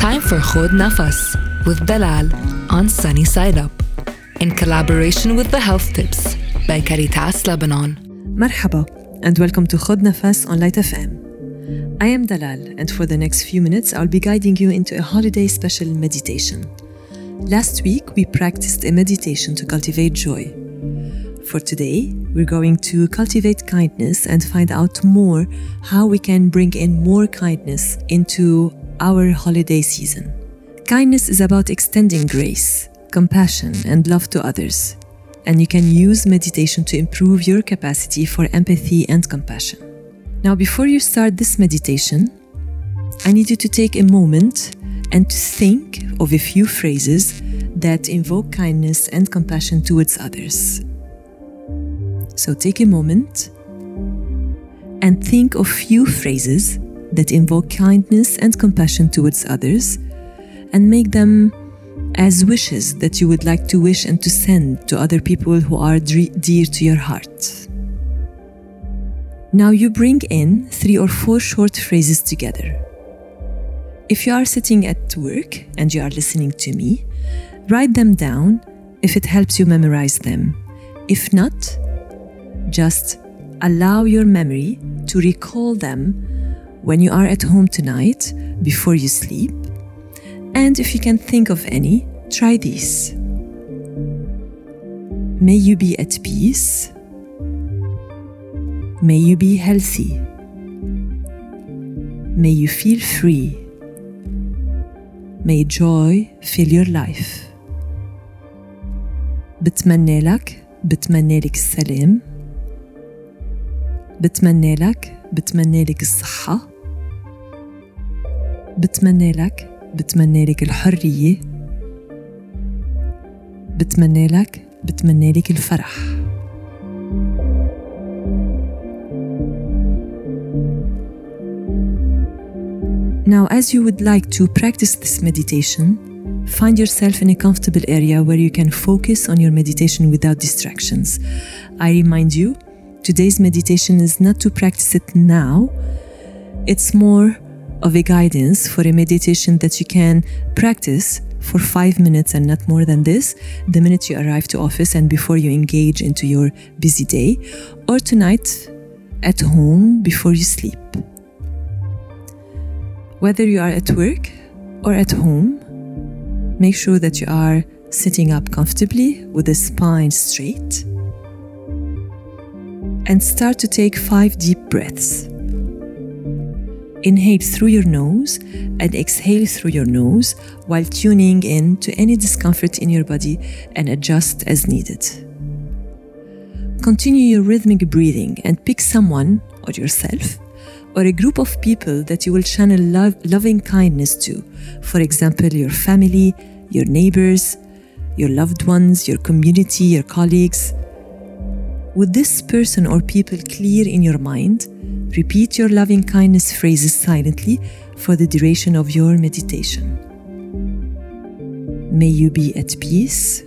Time for Khod Nafas with Dalal on Sunny Side Up in collaboration with the Health Tips by Caritas Lebanon. Marhaba and welcome to Khod Nafas on Light FM. I am Dalal and for the next few minutes I'll be guiding you into a holiday special meditation. Last week we practiced a meditation to cultivate joy. For today, we're going to cultivate kindness and find out more how we can bring in more kindness into our holiday season. Kindness is about extending grace, compassion, and love to others. And you can use meditation to improve your capacity for empathy and compassion. Now, before you start this meditation, I need you to take a moment and to think of a few phrases that invoke kindness and compassion towards others. So take a moment and think of few phrases that invoke kindness and compassion towards others and make them as wishes that you would like to wish and to send to other people who are dear to your heart. Now you bring in three or four short phrases together. If you are sitting at work and you are listening to me, write them down if it helps you memorize them. If not, just allow your memory to recall them when you are at home tonight before you sleep. And if you can think of any, try these. May you be at peace. May you be healthy. May you feel free. May joy fill your life. بتمنى لك بتمنى لك السلام بتمنى لك بتمنى لك الصحة بتمنى لك بتمنى لك الحرية بتمنى لك بتمنى لك الفرح Now, as you would like to practice this meditation, find yourself in a comfortable area where you can focus on your meditation without distractions. I remind you, today's meditation is not to practice it now, it's more of a guidance for a meditation that you can practice for five minutes and not more than this the minute you arrive to office and before you engage into your busy day or tonight at home before you sleep. Whether you are at work or at home make sure that you are sitting up comfortably with the spine straight and start to take five deep breaths Inhale through your nose and exhale through your nose while tuning in to any discomfort in your body and adjust as needed. Continue your rhythmic breathing and pick someone or yourself or a group of people that you will channel love, loving kindness to. For example, your family, your neighbors, your loved ones, your community, your colleagues. With this person or people clear in your mind, Repeat your loving kindness phrases silently for the duration of your meditation. May you be at peace.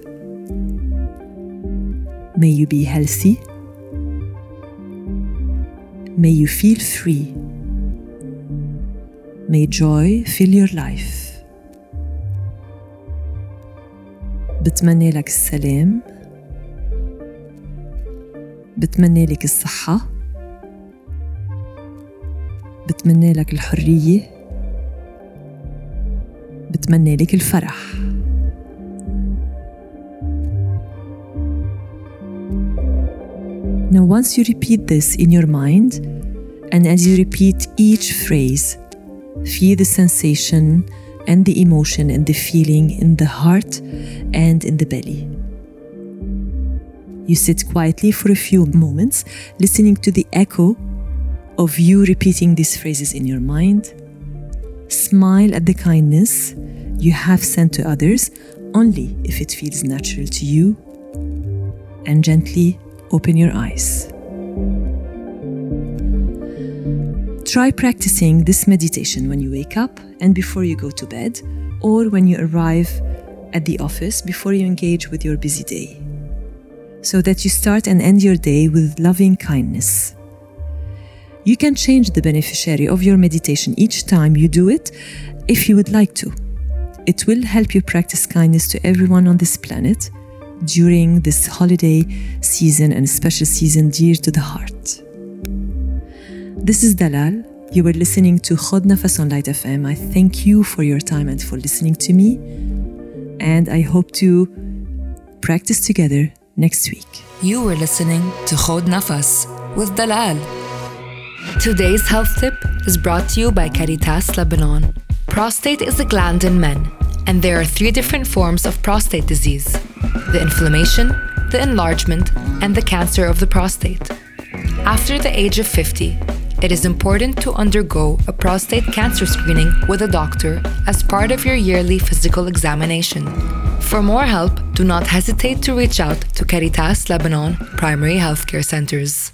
May you be healthy. May you feel free. May joy fill your life. بتمنى لك السلام بتمنى لك الصحه بتمنى لك الحرية بتمنى لك الفرح Now, once you repeat this in your mind, and as you repeat each phrase, feel the sensation and the emotion and the feeling in the heart and in the belly. You sit quietly for a few moments, listening to the echo of you repeating these phrases in your mind. Smile at the kindness you have sent to others only if it feels natural to you. And gently open your eyes. Try practicing this meditation when you wake up and before you go to bed, or when you arrive at the office before you engage with your busy day, so that you start and end your day with loving kindness. You can change the beneficiary of your meditation each time you do it if you would like to. It will help you practice kindness to everyone on this planet during this holiday season and special season dear to the heart. This is Dalal. You were listening to Khod Nafas on Light FM. I thank you for your time and for listening to me. And I hope to practice together next week. You were listening to Khod Nafas with Dalal. Today's health tip is brought to you by Caritas Lebanon. Prostate is a gland in men, and there are three different forms of prostate disease the inflammation, the enlargement, and the cancer of the prostate. After the age of 50, it is important to undergo a prostate cancer screening with a doctor as part of your yearly physical examination. For more help, do not hesitate to reach out to Caritas Lebanon primary healthcare centers.